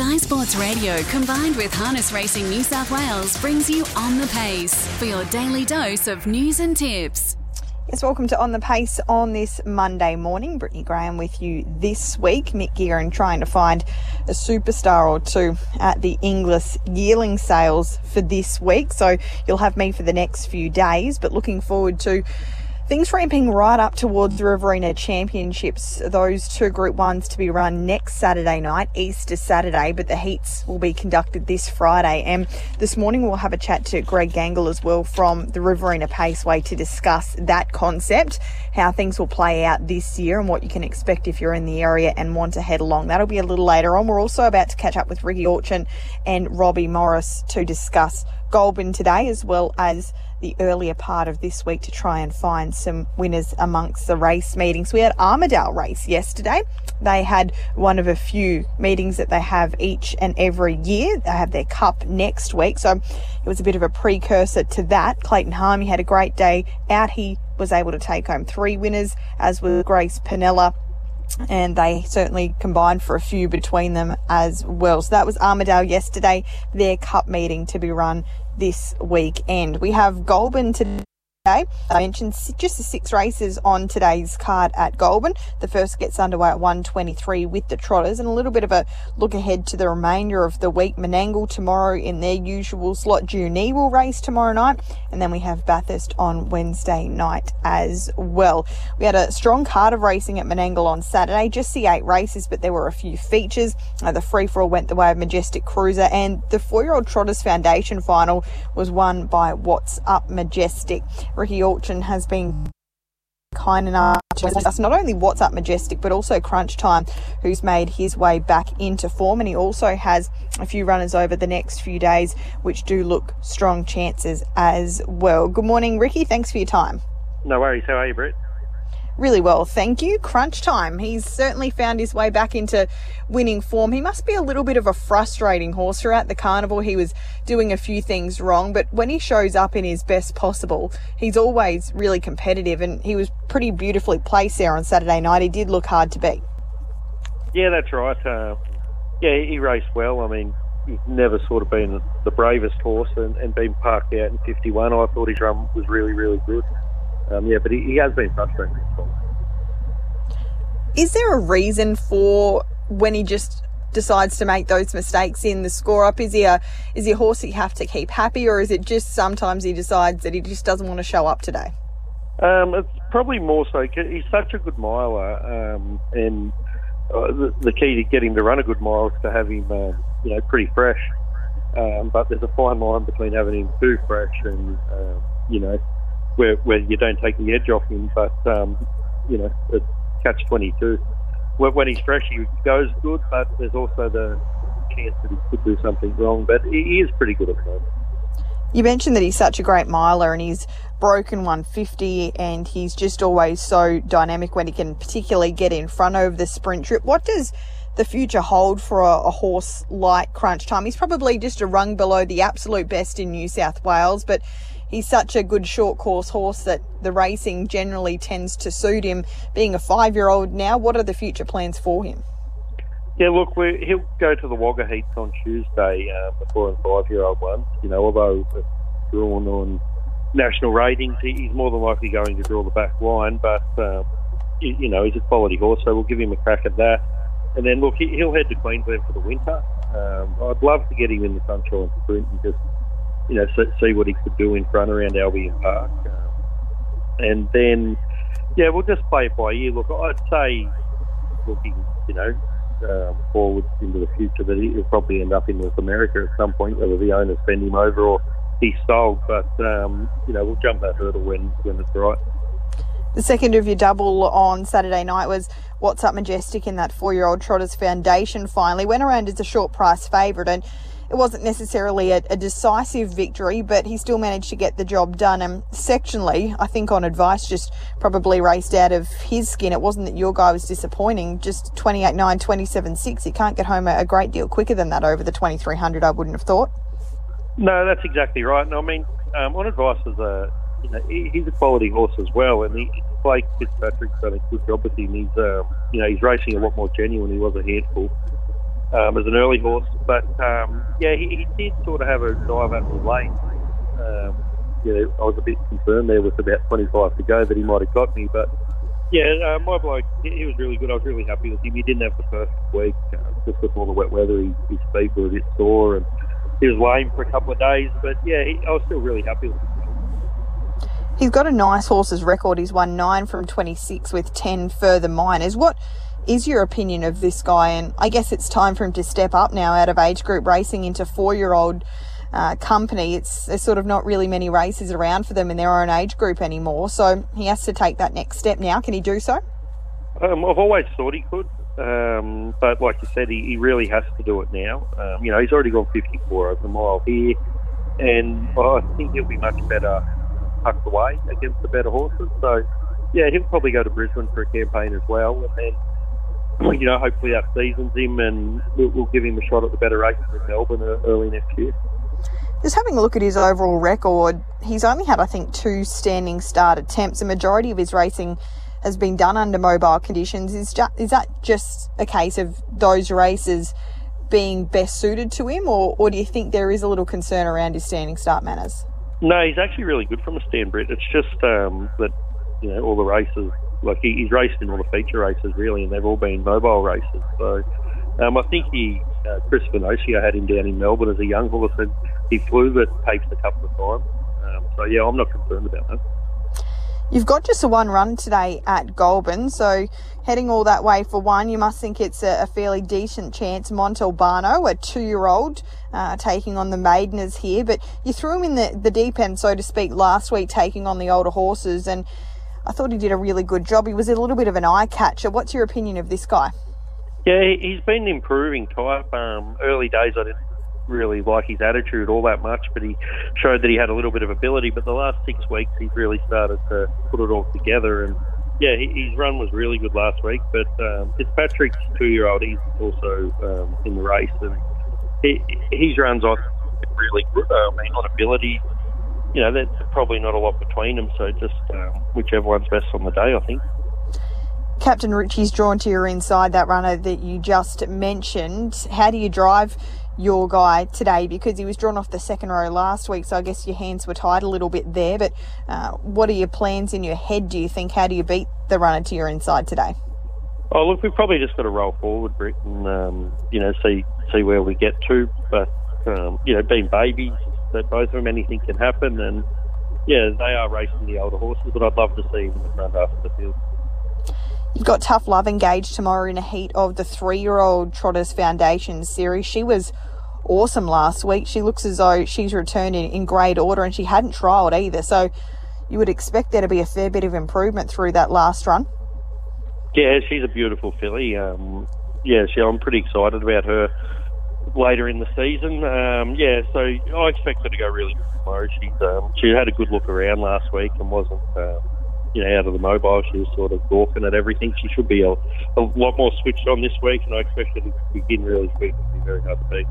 Sky Sports Radio combined with Harness Racing New South Wales brings you On the Pace for your daily dose of news and tips. Yes, welcome to On the Pace on this Monday morning. Brittany Graham with you this week. Mick Gearin trying to find a superstar or two at the Inglis yearling sales for this week. So you'll have me for the next few days, but looking forward to Things ramping right up towards the Riverina Championships. Those two Group 1s to be run next Saturday night, Easter Saturday, but the heats will be conducted this Friday. And this morning we'll have a chat to Greg Gangle as well from the Riverina Paceway to discuss that concept, how things will play out this year and what you can expect if you're in the area and want to head along. That'll be a little later on. We're also about to catch up with Ricky Orchin and Robbie Morris to discuss Goulburn today as well as the earlier part of this week to try and find some winners amongst the race meetings. We had Armadale race yesterday. They had one of a few meetings that they have each and every year. They have their cup next week. So it was a bit of a precursor to that. Clayton Harmey had a great day out. He was able to take home three winners, as was Grace Panella and they certainly combined for a few between them as well. So that was Armadale yesterday, their cup meeting to be run this weekend. We have Goulburn today. I mentioned just the six races on today's card at Goulburn. The first gets underway at 1.23 with the Trotters and a little bit of a look ahead to the remainder of the week. Menangle tomorrow in their usual slot. Junee will race tomorrow night and then we have Bathurst on Wednesday night as well. We had a strong card of racing at Menangle on Saturday, just the eight races, but there were a few features. Uh, the free for all went the way of Majestic Cruiser and the four-year-old Trotters Foundation final was won by What's Up Majestic. Ricky Orchin has been kind enough to us not only What's Up Majestic but also Crunch Time, who's made his way back into form, and he also has a few runners over the next few days, which do look strong chances as well. Good morning, Ricky. Thanks for your time. No worries. How are you, Brett? Really well, thank you. Crunch time. He's certainly found his way back into winning form. He must be a little bit of a frustrating horse throughout the carnival. He was doing a few things wrong, but when he shows up in his best possible, he's always really competitive and he was pretty beautifully placed there on Saturday night. He did look hard to beat. Yeah, that's right. Uh, yeah, he raced well. I mean, he's never sort of been the bravest horse and, and been parked out in 51. I thought his run was really, really good. Um, yeah, but he, he has been frustrating. Is there a reason for when he just decides to make those mistakes in the score up? Is he a is he a horse that you have to keep happy, or is it just sometimes he decides that he just doesn't want to show up today? Um, it's probably more so. He's such a good miler, um, and uh, the, the, key to getting to run a good mile is to have him, uh, you know, pretty fresh. Um, but there's a fine line between having him too fresh and, uh, you know, where where you don't take the edge off him. But um, you know, catch twenty two. When he's fresh, he goes good, but there's also the chance that he could do something wrong. But he is pretty good at the moment. You mentioned that he's such a great miler and he's broken 150 and he's just always so dynamic when he can particularly get in front over the sprint trip. What does the future hold for a, a, horse like Crunch Time? He's probably just a rung below the absolute best in New South Wales, but he's such a good short course horse that the racing generally tends to suit him. Being a five year old now, what are the future plans for him? Yeah, look, he'll go to the Wagga heats on Tuesday, uh, the four and five year old ones. You know, although drawn on national ratings, he's more than likely going to draw the back line, but, um, you know, he's a quality horse, so we'll give him a crack at that. And then, look, he'll head to Queensland for the winter. Um, I'd love to get him in the Sunshine Sprint and just you know, see what he could do in front around Albion Park. Um, and then, yeah, we'll just play it by ear. Look, I'd say looking, you know, um, forward into the future that he'll probably end up in North America at some point, whether the owners send him over or he's sold. But, um, you know, we'll jump that hurdle when, when it's right. The second of your double on Saturday night was What's Up Majestic in that four year old Trotters Foundation finally. Went around as a short price favourite and it wasn't necessarily a, a, decisive victory, but he still managed to get the job done. And sectionally, I think on advice, just probably raced out of his skin. It wasn't that your guy was disappointing, just 28 9, 27 6. He can't get home a, a great deal quicker than that over the 2300, I wouldn't have thought. No, that's exactly right. And I mean, um, on advice is a you know, he's a quality horse as well, and he, Blake Fitzpatrick's done a good job with him. He's, um, you know, he's racing a lot more genuine. He was a handful, um, as an early horse. But um, yeah, he, he, did sort of have a dive at the late. Um, yeah, I was a bit concerned there with about 25 to go that he might have got me, but yeah, uh, my bloke, he, he, was really good. I was really happy with him. He didn't have the first week, uh, just with all the wet weather. He, his feet were a bit sore and he was lame for a couple of days, but yeah, he, I was still really happy with him. He's got a nice horses record. He's won nine from 26 with 10 further minors. What is your opinion of this guy? And I guess it's time for him to step up now out of age group racing into four year old uh, company. It's there's sort of not really many races around for them in their own age group anymore. So he has to take that next step now. Can he do so? Um, I've always thought he could. Um, but like you said, he, he, really has to do it now. Um, you know, he's already gone 54 over the mile here, and I think he'll be much better tucked away against the better horses. So, yeah, he'll probably go to Brisbane for a campaign as well, and then you know, hopefully that seasons him and we'll, we'll, give him a shot at the better races in Melbourne early next year. Just having a look at his overall record, he's only had, I think, two standing start attempts. The majority of his racing has been done under mobile conditions. Is, just, is that just a case of those races being best suited to him, or, or do you think there is a little concern around his standing start manners? No, he's actually really good from a stand, Brett. It's just um, that you know all the races, like he, he's raced in all the feature races really, and they've all been mobile races. So um, I think he, uh, Chris Svanosio had him down in Melbourne as a young horse, and he flew the tapes a couple of times. Um, so yeah, I'm not concerned about that. You've got just a one run today at Goulburn, so heading all that way for one, you must think it's a, a fairly decent chance. Montalbano, a two year old, uh, taking on the Maideners here, but you threw him in the, the deep end, so to speak, last week, taking on the older horses, and I thought he did a really good job. He was a little bit of an eye catcher. What's your opinion of this guy? Yeah, he's been improving type. Um, early days, I didn't really like his attitude all that much, but he showed that he had a little bit of ability. But the last six weeks, he's really started to put it all together. And yeah, his run was really good last week. But um, Fitzpatrick's two-year-old, he's also um, in the race, and he, his runs on really good. I mean, on ability, you know, there's probably not a lot between them. So just um, whichever one's best on the day, I think. Captain Richie's drawn to your inside that runner that you just mentioned. How do you drive your guy today? Because he was drawn off the second row last week, so I guess your hands were tied a little bit there. But uh, what are your plans in your head, do you think? How do you beat the runner to your inside today? Oh, look, we've probably just got to roll forward, Britt, and, um, you know, see see where we get to. But, um, you know, being babies, that both of them, anything can happen. And, yeah, they are racing the older horses, but I'd love to see them in the front half of the field. You've got Tough Love engaged tomorrow in a heat of the three year old Trotters Foundation series. She was awesome last week. She looks as though she's returned in, in great order and she hadn't trialled either. So you would expect there to be a fair bit of improvement through that last run. Yeah, she's a beautiful filly. Um, yeah, she, I'm pretty excited about her later in the season. Um, yeah, so I expect her to go really good tomorrow. She's um, she had a good look around last week and wasn't. Uh, you know, out of the mobile. She was sort of gawking at everything. She should be a, a lot more switched on this week, and I expect her to begin really quick. It'll be very hard to beat.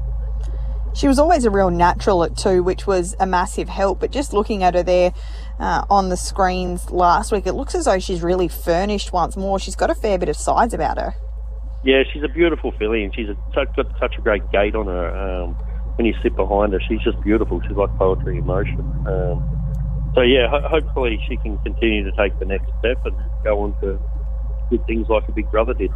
She was always a real natural at two, which was a massive help. But just looking at her there uh, on the screens last week, it looks as though she's really furnished once more. She's got a fair bit of size about her. Yeah, she's a beautiful filly, and she's a, got such a great gait on her. Um, when you sit behind her, she's just beautiful. She's like poetry in motion. Um, so yeah, ho- hopefully she can continue to take the next step and go on to good things like a big brother did.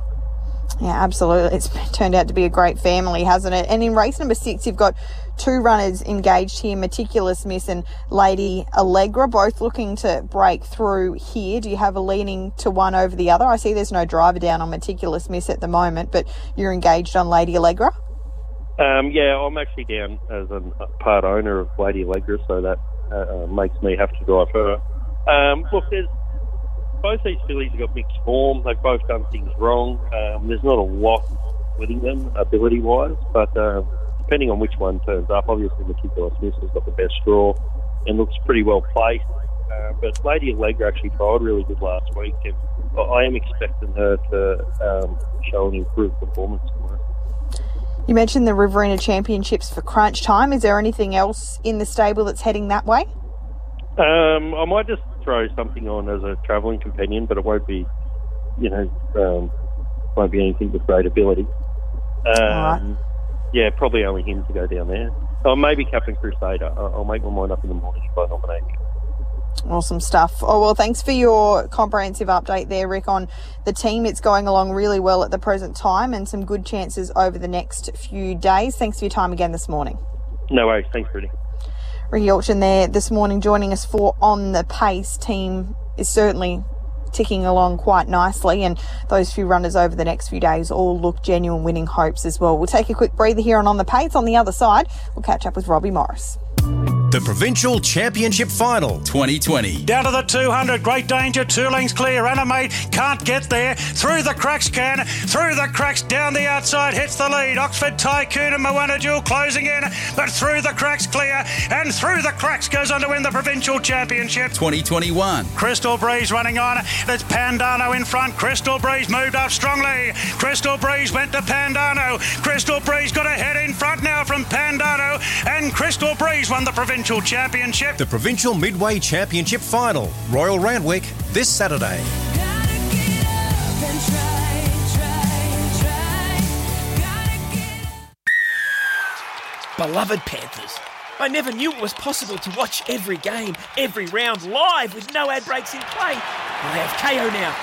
Yeah, absolutely. It's turned out to be a great family, hasn't it? And in race number six, you've got two runners engaged here, Meticulous Miss and Lady Allegra, both looking to break through here. Do you have a leaning to one over the other? I see there's no driver down on Meticulous Miss at the moment, but you're engaged on Lady Allegra? Um, yeah, I'm actually down as a part owner of Lady Allegra, so that uh, uh, makes me have to drive her. Um, look, there's both these fillies have got mixed form. They've both done things wrong. Um, there's not a lot splitting them ability wise, but uh, depending on which one turns up, obviously Meticulous Miss has got the best draw and looks pretty well placed. Uh, but Lady Allegra actually tried really good last week, and I am expecting her to um, show an improved performance tomorrow. You mentioned the Riverina Championships for crunch time. Is there anything else in the stable that's heading that way? Um, I might just throw something on as a travelling companion, but it won't be, you know, um, won't be anything with great ability. Um, Yeah, probably only him to go down there. Oh, maybe Captain Crusader. I'll, I'll make my mind up in the morning if I nominate him. Awesome stuff. Oh, well, thanks for your comprehensive update there, Rick, on the team. It's going along really well at the present time and some good chances over the next few days. Thanks for your time again this morning. No worries. Thanks, Brittany. Ricky Orchin there this morning joining us for On the Pace. Team is certainly ticking along quite nicely, and those few runners over the next few days all look genuine winning hopes as well. We'll take a quick breather here and On the Pace. On the other side, we'll catch up with Robbie Morris. The Provincial Championship Final 2020. Down to the 200, great danger, two lengths clear. Animate can't get there. Through the cracks, can. Through the cracks, down the outside, hits the lead. Oxford Tycoon and Moana Jewel closing in, but through the cracks, clear. And through the cracks goes on to win the Provincial Championship. 2021. Crystal Breeze running on. There's Pandano in front. Crystal Breeze moved up strongly. Crystal Breeze went to Pandano. Crystal Breeze got a head in front now from Pandano. And Crystal Breeze won the Provincial Championship. The Provincial Midway Championship Final. Royal Randwick this Saturday. Beloved Panthers, I never knew it was possible to watch every game, every round live with no ad breaks in play. I have KO now.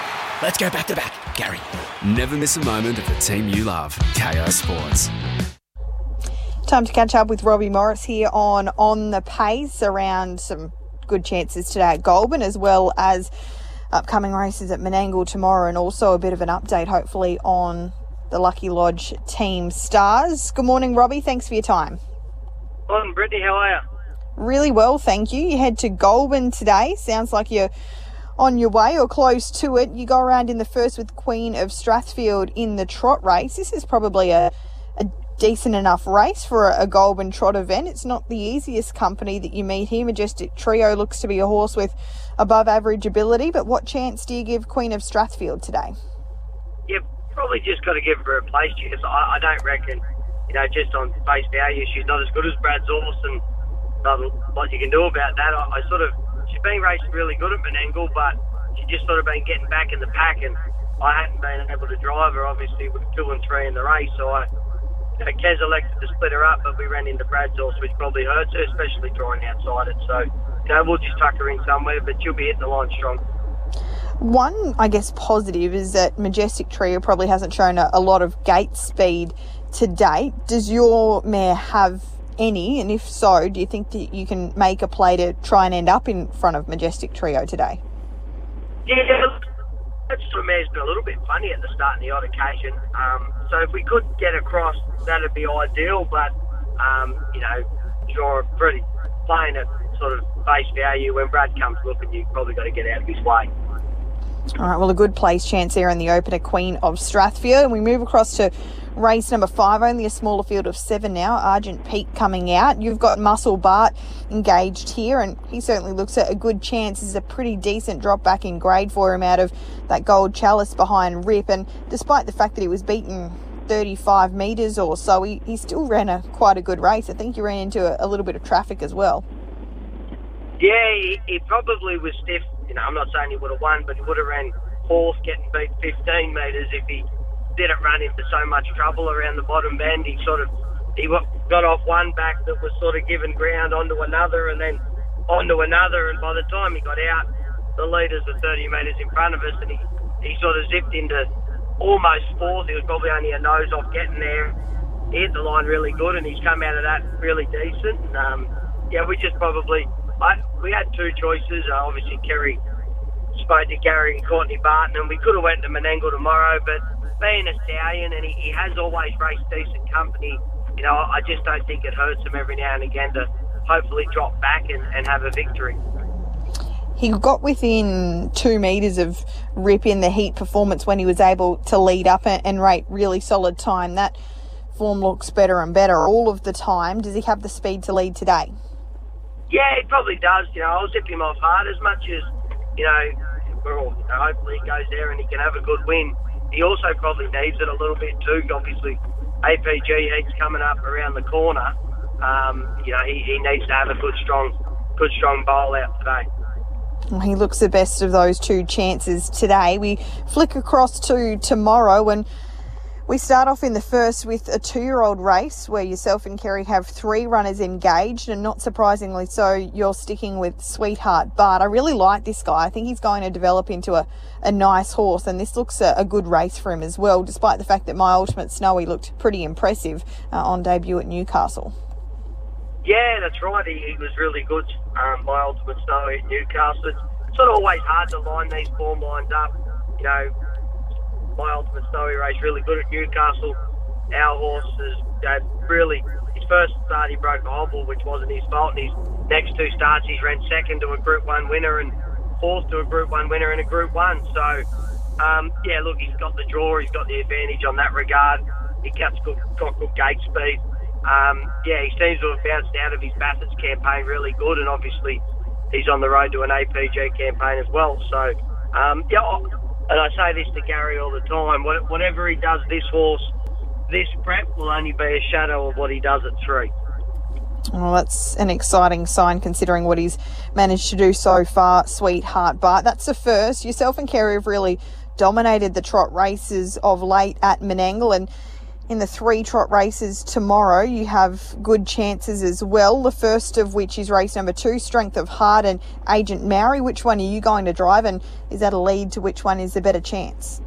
Let's go back to back, Gary. Never miss a moment of the team you love. KO Sports. Time to catch up with Robbie Morris here on On the Pace around some good chances today at Goulburn as well as upcoming races at Menangle tomorrow and also a bit of an update hopefully on the Lucky Lodge team stars. Good morning, Robbie. Thanks for your time. Morning, Brittany. How are you? Really well, thank you. You head to Goulburn today. Sounds like you're on your way or close to it. You go around in the first with Queen of Strathfield in the trot race. This is probably a, a decent enough race for a, Goulburn trot event. It's not the easiest company that you meet here. Majestic Trio looks to be a horse with above average ability, but what chance do you give Queen of Strathfield today? You've probably just got to give her a place chance. I, I don't reckon, you know, just on face value, she's not as good as Brad's horse, and not a lot you can do about that. I, I sort of, she's been raced really good at Menangle, but she just sort of been getting back in the pack, and I hadn't been able to drive her, obviously, with two and three in the race, so I. You know, Kez elected to split her up, but we ran into Brad's horse, which probably hurts her, especially drawing outside it. So, you know, we'll just tuck her in somewhere, but she'll be hitting the line strong. One, I guess, positive is that Majestic Trio probably hasn't shown a, a lot of gate speed to date. Does your mare have any? And if so, do you think that you can make a play to try and end up in front of Majestic Trio today? Yeah, look, that sort mare's been a little bit funny at the start in the odd occasion. Um, so if we could get across, that'd be ideal. But um, you know, sure, pretty playing at sort of face value. When Brad comes looking, you've probably got to get out of his way. All right, well, a good place chance there in the opener, Queen of Strathfield. And we move across to race number five, only a smaller field of seven now. Argent Peak coming out. You've got Muscle Bart engaged here, and he certainly looks at a good chance. This is a pretty decent drop back in grade for him out of that gold chalice behind Rip. And despite the fact that he was beaten 35 metres or so, he, he still ran a quite a good race. I think he ran into a, a little bit of traffic as well. Yeah, he, he probably was stiff. You know, I'm not saying he would have won, but he would have ran fourth, getting beat 15 metres if he didn't run into so much trouble around the bottom bend. He sort of he got off one back that was sort of giving ground onto another, and then onto another. And by the time he got out, the leaders were 30 metres in front of us, and he he sort of zipped into almost fourth. He was probably only a nose off getting there. He hit the line really good, and he's come out of that really decent. And, um, yeah, we just probably I, we had two choices. Uh, obviously, Kerry spoke to Gary and Courtney Barton, and we could have went to Menangle tomorrow, but being a stallion and he, he has always raced decent company, you know, I just don't think it hurts him every now and again to hopefully drop back and, and have a victory. He got within two metres of Rip in the heat performance when he was able to lead up and, and rate really solid time. That form looks better and better all of the time. Does he have the speed to lead today? Yeah, he probably does. You know, I'll zip him off hard as much as, you know, we're all, you know, hopefully he goes there and he can have a good win. He also probably needs it a little bit too. Obviously, APG heat's coming up around the corner. Um, you know, he, he needs to have a good, strong, good, strong bowl out today. He looks the best of those two chances today. We flick across to tomorrow and We start off in the first with a two year old race where yourself and Kerry have three runners engaged, and not surprisingly so, you're sticking with Sweetheart Bart. I really like this guy. I think he's going to develop into a, a nice horse, and this looks a, a good race for him as well, despite the fact that my ultimate Snowy looked pretty impressive uh, on debut at Newcastle. Yeah, that's right. He, he was really good. Um, my ultimate Snowy at Newcastle. It's sort of always hard to line these form lines up. You know, my ultimate snowy race really good at Newcastle. Our horse has really his first start he broke a hobble, which wasn't his fault. And his next two starts he's ran second to a Group One winner and fourth to a Group One winner in a Group One. So um, yeah, look, he's got the draw, he's got the advantage on that regard. He gets good, got good gate speed. Um, yeah, he seems to have bounced out of his Bathurst campaign really good, and obviously he's on the road to an APG campaign as well. So um, yeah, and I say this to Gary all the time. Whatever he does this horse, this prep will only be a shadow of what he does at three. Well, that's an exciting sign considering what he's managed to do so far, sweetheart. But that's the first. Yourself and Kerry have really dominated the trot races of late at Menangle and in the three trot races tomorrow. You have good chances as well. The first of which is race number two, Strength of Heart and Agent Maori. Which one are you going to drive, and is that a lead to which one is the better chance?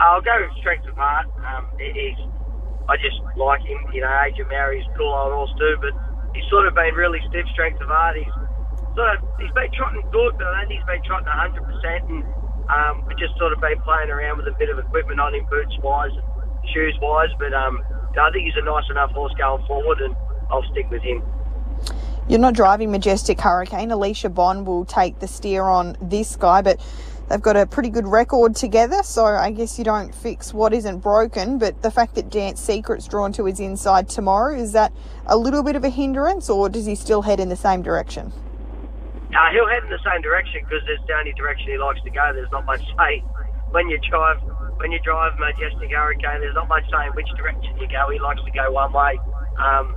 I'll go with Strength of Heart. Um, I just like him. You know, Agent Maori's a cool old horse too, but he's sort of been really stiff. Strength of Heart. He's sort of he's been trotting good, but I think he's been trotting 100 percent and. Um, we've just sort of been playing around with a bit of equipment on him, boots wise, and shoes wise, but um, I think he's a nice enough horse going forward, and I'll stick with him. You're not driving Majestic Hurricane. Alicia Bond will take the steer on this guy, but they've got a pretty good record together, so I guess you don't fix what isn't broken. But the fact that Dance Secret's drawn to his inside tomorrow, is that a little bit of a hindrance, or does he still head in the same direction? Uh, he'll head in the same direction because it's the only direction he likes to go. There's not much say when you drive when you drive Majestic Hurricane, there's not much saying which direction you go. He likes to go one way. Um,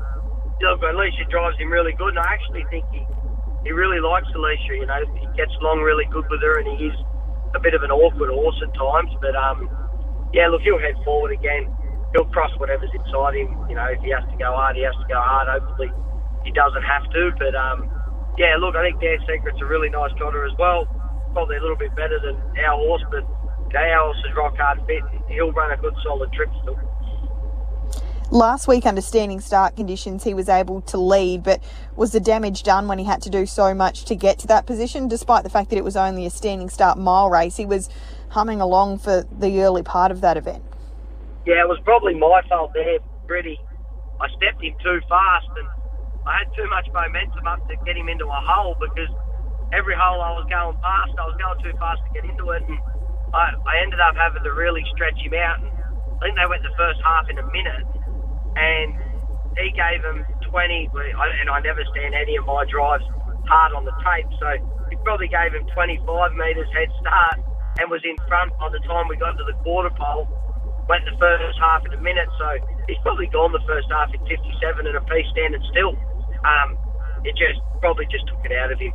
Alicia drives him really good, and I actually think he, he really likes Alicia. You know, he gets along really good with her, and he is a bit of an awkward horse at times. But um, yeah, look, he'll head forward again. He'll cross whatever's inside him. You know, if he has to go hard, he has to go hard. Hopefully, he doesn't have to. But um, yeah, look, I think Dance Secret's a really nice trotter as well. Probably a little bit better than our horse, but Dales is rock hard fit. He'll run a good solid trip still. Last week, under standing start conditions, he was able to lead, but was the damage done when he had to do so much to get to that position? Despite the fact that it was only a standing start mile race, he was humming along for the early part of that event. Yeah, it was probably my fault there, Brittany. I stepped him too fast and I had too much momentum up to get him into a hole because every hole I was going past, I was going too fast to get into it. And I, I ended up having to really stretch him out. And I think they went the first half in a minute, and he gave him 20. And I never stand any of my drives hard on the tape, so he probably gave him 25 metres head start and was in front by the time we got to the quarter pole. Went the first half in a minute, so he's probably gone the first half in 57 and a piece standing still. Um, it just probably just took it out of him.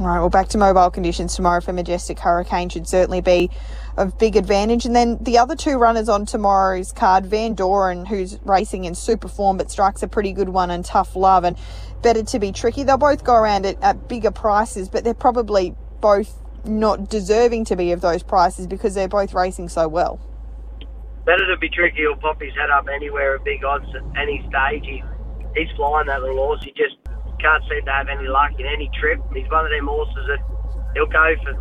All right, well, back to mobile conditions tomorrow for Majestic Hurricane should certainly be of big advantage. And then the other two runners on tomorrow's card, Van Doren, who's racing in super form but strikes a pretty good one, and Tough Love, and better to be tricky. They'll both go around at, at bigger prices, but they're probably both not deserving to be of those prices because they're both racing so well. Better to be tricky. He'll pop his head up anywhere at big odds at any stage. He's, he's flying that little horse. He just can't seem to have any luck in any trip. He's one of them horses that he'll go for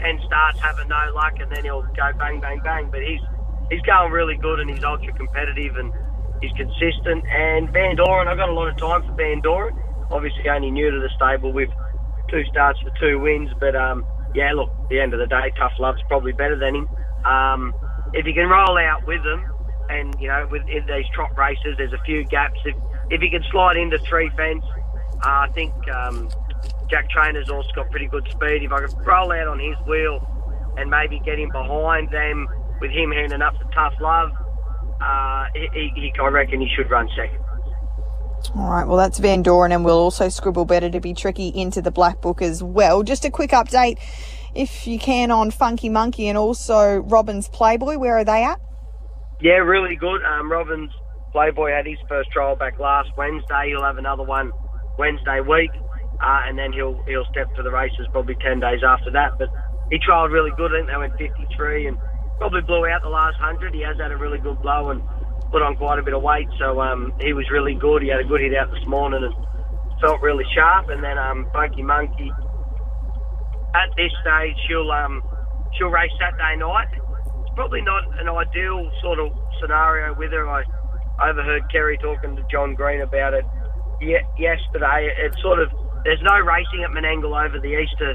ten starts, having no luck, and then he'll go bang, bang, bang. But he's he's going really good and he's ultra competitive and he's consistent. And Van Doren, I've got a lot of time for Van Doren. Obviously, only new to the stable with two starts for two wins, but um, yeah, look, at the end of the day, Tough Love's probably better than him. Um, if he can roll out with them, and you know, with in these trot races, there's a few gaps. If if he can slide into three fence uh, I think um, Jack Trainer's also got pretty good speed. If I could roll out on his wheel and maybe get him behind them with him handing up the tough love, uh, he, he, I reckon he should run second. All right, well, that's Van Doren, and we'll also scribble better to be tricky into the black book as well. Just a quick update, if you can, on Funky Monkey and also Robin's Playboy. Where are they at? Yeah, really good. Um, Robin's Playboy had his first trial back last Wednesday. He'll have another one Wednesday week, uh, and then he'll he'll step for the races probably ten days after that. But he trialled really good. I think they went 53 and probably blew out the last hundred. He has had a really good blow and put on quite a bit of weight, so um, he was really good. He had a good hit out this morning and felt really sharp. And then um, Funky Monkey at this stage she'll um, she'll race Saturday night. It's probably not an ideal sort of scenario with her. I overheard Kerry talking to John Green about it ye- yesterday. It's sort of there's no racing at Menangle over the Easter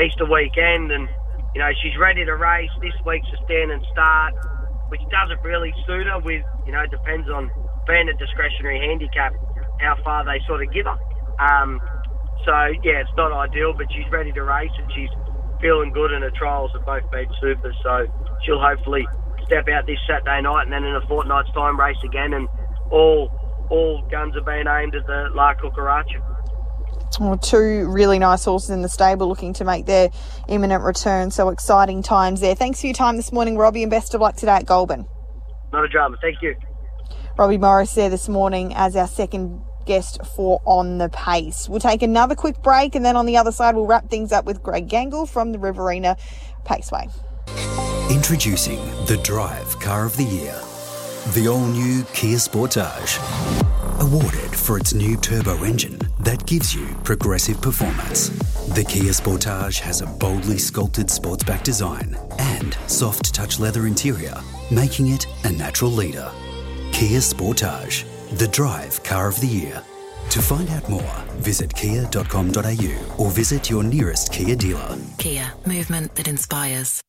Easter weekend, and you know she's ready to race. This week's a stand and start, which doesn't really suit her. With you know depends on being a discretionary handicap how far they sort of give her. Um, so yeah, it's not ideal, but she's ready to race and she's feeling good, and her trials have both been super. So she'll hopefully step out this Saturday night, and then in a fortnight's time race again, and all all guns are being aimed at the La Cucaracha. Well, two really nice horses in the stable looking to make their imminent return. So exciting times there. Thanks for your time this morning, Robbie, and best of luck today at Goulburn. Not a drama. Thank you. Robbie Morris there this morning as our second guest for On the Pace. We'll take another quick break and then on the other side we'll wrap things up with Greg Gangle from the Riverina Paceway. Introducing the Drive Car of the Year. The all new Kia Sportage. Awarded for its new turbo engine that gives you progressive performance. The Kia Sportage has a boldly sculpted sportsback design and soft touch leather interior, making it a natural leader. Kia Sportage, the drive car of the year. To find out more, visit kia.com.au or visit your nearest Kia dealer. Kia, movement that inspires.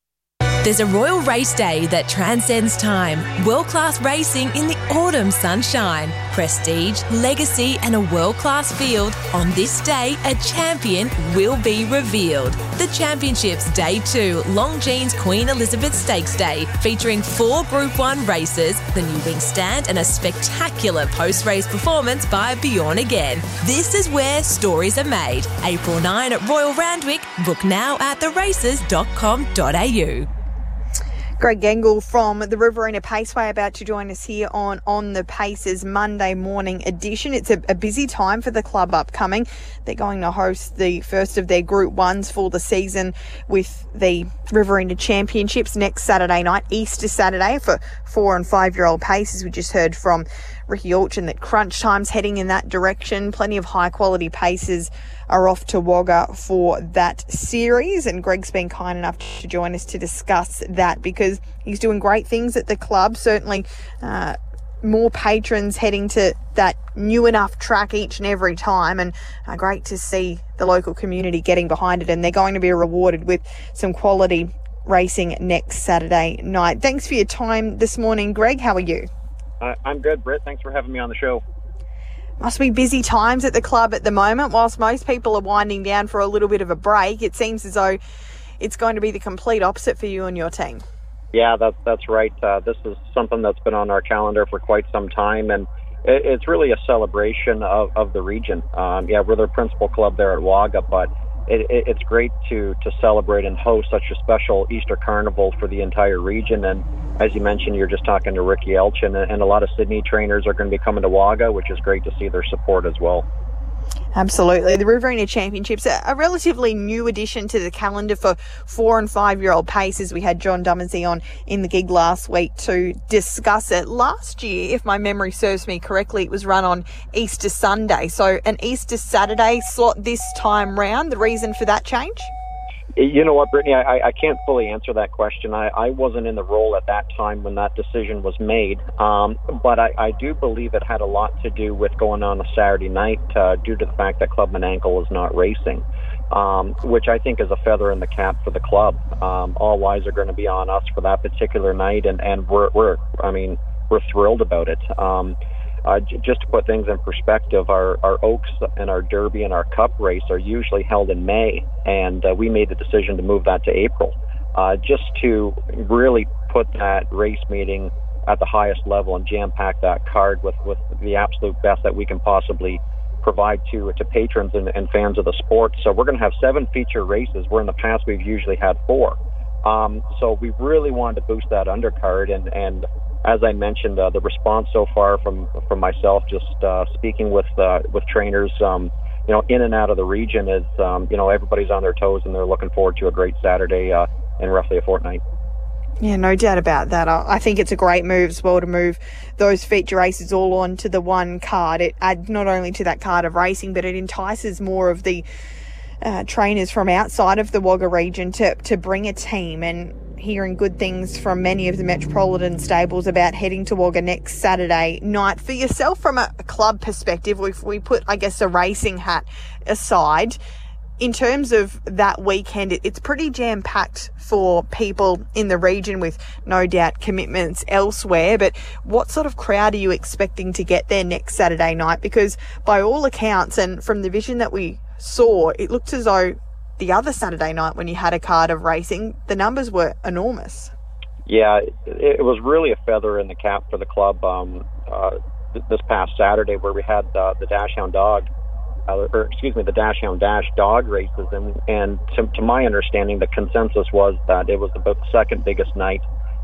There's a Royal Race Day that transcends time. World class racing in the autumn sunshine. Prestige, legacy, and a world class field. On this day, a champion will be revealed. The Championships Day 2 Longines Queen Elizabeth Stakes Day, featuring four Group 1 races, the new wing stand, and a spectacular post race performance by Bjorn Again. This is where stories are made. April 9 at Royal Randwick. Book now at theraces.com.au. Greg Gangle from the Riverina Paceway about to join us here on On the Paces Monday morning edition. It's a, a, busy time for the club upcoming. They're going to host the first of their Group 1s for the season with the Riverina Championships next Saturday night, Easter Saturday, for four and five year old paces. We just heard from Ricky Orchin that crunch time's heading in that direction. Plenty of high quality paces are off to Wagga for that series. And Greg's been kind enough to join us to discuss that because he's doing great things at the club. Certainly, uh, more patrons heading to that new enough track each and every time, and uh, great to see the local community getting behind it. And they're going to be rewarded with some quality racing next Saturday night. Thanks for your time this morning, Greg. How are you? Uh, I'm good, Britt. Thanks for having me on the show. Must be busy times at the club at the moment. Whilst most people are winding down for a little bit of a break, it seems as though it's going to be the complete opposite for you and your team. Yeah, that's that's right. Uh, this is something that's been on our calendar for quite some time, and it, it's really a celebration of, of the region. Um, yeah, we're the principal club there at Wagga, but it, it, it's great to to celebrate and host such a special Easter carnival for the entire region. And as you mentioned, you're just talking to Ricky Elchin, and a lot of Sydney trainers are going to be coming to Wagga, which is great to see their support as well. Absolutely. The Riverina Championships a relatively new addition to the calendar for four and five year old paces. We had John Dumesny on in the gig last week to discuss it. Last year, if my memory serves me correctly, it was run on Easter Sunday. So an Easter Saturday slot this time round. The reason for that change? You know what, Brittany, I, I can't fully answer that question. I, I wasn't in the role at that time when that decision was made, um, but I, I do believe it had a lot to do with going on a Saturday night uh, due to the fact that Club Menangle is not racing, um, which I think is a feather in the cap for the club. Um, all eyes are going to be on us for that particular night, and, and we're, we're, I mean, we're thrilled about it. Um, uh, j- just to put things in perspective, our, our Oaks and our Derby and our Cup race are usually held in May, and uh, we made the decision to move that to April, uh, just to really put that race meeting at the highest level and jam pack that card with, with the absolute best that we can possibly provide to to patrons and, and fans of the sport. So we're going to have seven feature races, where in the past we've usually had four. Um, so we really wanted to boost that undercard, and and as I mentioned, uh, the response so far from from myself, just uh, speaking with uh, with trainers, um, you know, in and out of the region, is um, you know everybody's on their toes and they're looking forward to a great Saturday uh, in roughly a fortnight. Yeah, no doubt about that. I think it's a great move as well to move those feature races all onto the one card. It adds not only to that card of racing, but it entices more of the uh, trainers from outside of the Wagga region to, to bring a team and hearing good things from many of the metropolitan stables about heading to Wagga next Saturday night. For yourself, from a, club perspective, if we put, I guess, a racing hat aside, in terms of that weekend, it's pretty jam packed for people in the region with no doubt commitments elsewhere. But what sort of crowd are you expecting to get there next Saturday night? Because by all accounts, and from the vision that we saw, it looked as though the other Saturday night when you had a card of racing, the numbers were enormous. Yeah, it, was really a feather in the cap for the club um, uh, th- this past Saturday, where we had uh, the Dachshund Dog, uh, or excuse me, the Dachshund Dash Dog races, and and to, to my understanding, the consensus was that it was about the second biggest night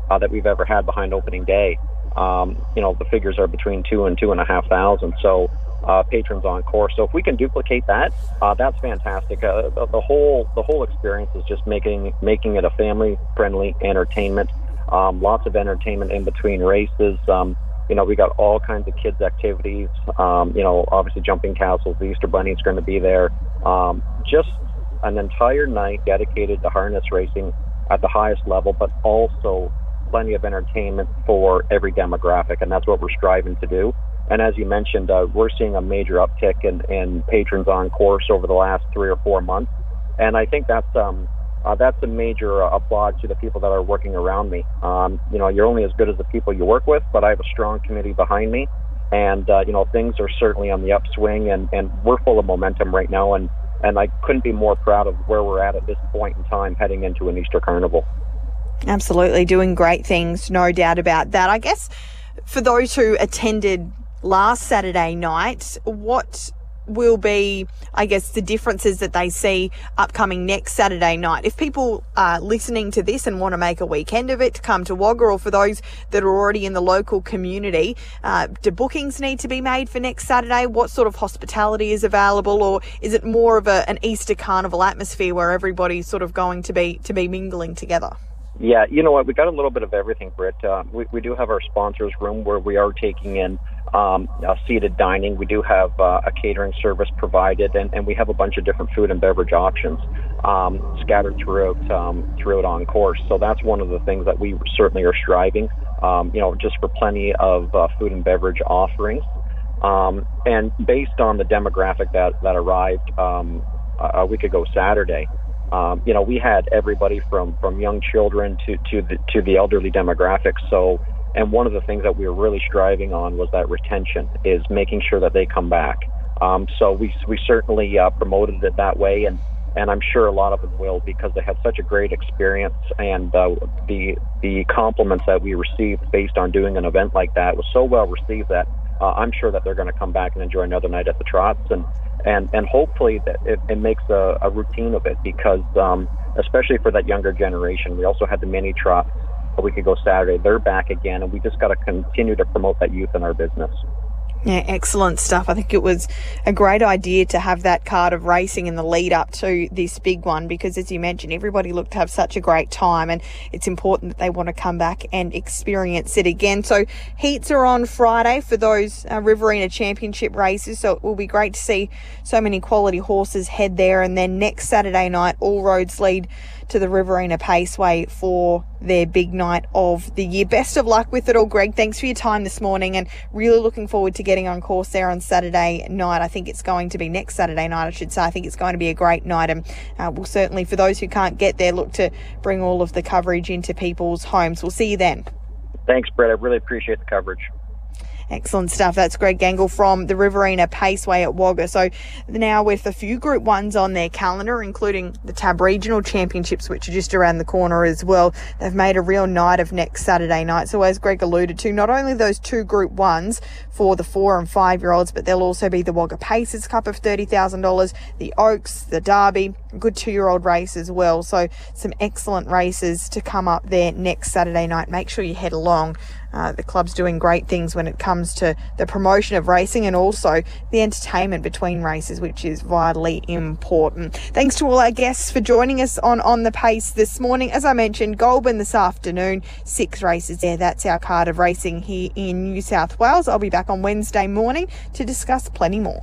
uh, that we've ever had behind opening day. Um, you know, the figures are between two and two and a half thousand. So uh, patrons on course. So if we can duplicate that, uh, that's fantastic. Uh, the, whole the whole experience is just making making it a family friendly entertainment. Um, lots of entertainment in between races. Um, you know, we got all kinds of kids activities. Um, you know, obviously jumping castles. The Easter Bunny is going to be there. Um, just an entire night dedicated to harness racing at the highest level, but also plenty of entertainment for every demographic, and that's what we're striving to do. And as you mentioned, uh, we're seeing a major uptick in, in patrons on course over the last three or four months. And I think that's um, uh, that's a major uh, applaud to the people that are working around me. Um, you know, you're only as good as the people you work with, but I have a strong committee behind me. And, uh, you know, things are certainly on the upswing and, and we're full of momentum right now. And, and I couldn't be more proud of where we're at at this point in time heading into an Easter Carnival. Absolutely, doing great things, no doubt about that. I guess for those who attended last Saturday night. What will be, I guess, the differences that they see upcoming next Saturday night. If people are listening to this and want to make a weekend of it to come to Wagga, or for those that are already in the local community, uh, do bookings need to be made for next Saturday? What sort of hospitality is available, or is it more of a, an Easter carnival atmosphere where everybody's sort of going to be to be mingling together? Yeah, you know what? We got a little bit of everything, Britt. Uh, we, we do have our sponsors room where we are taking in um, uh, seated dining. We do have uh, a catering service provided, and, and we have a bunch of different food and beverage options um, scattered throughout um, throughout on course. So that's one of the things that we certainly are striving. Um, you know, just for plenty of uh, food and beverage offerings. Um, and based on the demographic that that arrived um, a week ago Saturday, um, you know, we had everybody from from young children to to the to the elderly demographics. So, and one of the things that we were really striving on was that retention, is making sure that they come back. Um, so we we certainly uh, promoted it that way, and and I'm sure a lot of them will because they had such a great experience, and uh, the the compliments that we received based on doing an event like that was so well received that uh, I'm sure that they're going to come back and enjoy another night at the Trots, and and and hopefully that it, it makes a, a, routine of it because um, especially for that younger generation, we also had the mini Trots a week ago Saturday. They're back again, and we just got to continue to promote that youth in our business. Yeah, excellent stuff. I think it was a great idea to have that card of racing in the lead up to this big one because, as you mentioned, everybody looked to have such a great time, and it's important that they want to come back and experience it again. So, heats are on Friday for those uh, Riverina Championship races, so it will be great to see so many quality horses head there. And then next Saturday night, all roads lead to the Riverina Paceway for their big night of the year. Best of luck with it all, Greg. Thanks for your time this morning and really looking forward to getting on course there on Saturday night. I think it's going to be next Saturday night, I should say. I think it's going to be a great night and uh, we'll certainly, for those who can't get there, look to bring all of the coverage into people's homes. We'll see you then. Thanks, Brett. I really appreciate the coverage. Excellent stuff. That's Greg Gangle from the Riverina Paceway at Wagga. So now with a few Group 1s on their calendar, including the TAB Regional Championships, which are just around the corner as well, they've made a real night of next Saturday night. So as Greg alluded to, not only those two Group 1s for the four and five year olds, but there'll also be the Wagga Pacers Cup of $30,000, the Oaks, the Derby, good two year old race as well. So some excellent races to come up there next Saturday night. Make sure you head along Uh, the club's doing great things when it comes to the promotion of racing and also the entertainment between races, which is vitally important. Thanks to all our guests for joining us on On the Pace this morning. As I mentioned, Goulburn this afternoon, six races there. That's our card of racing here in New South Wales. I'll be back on Wednesday morning to discuss plenty more.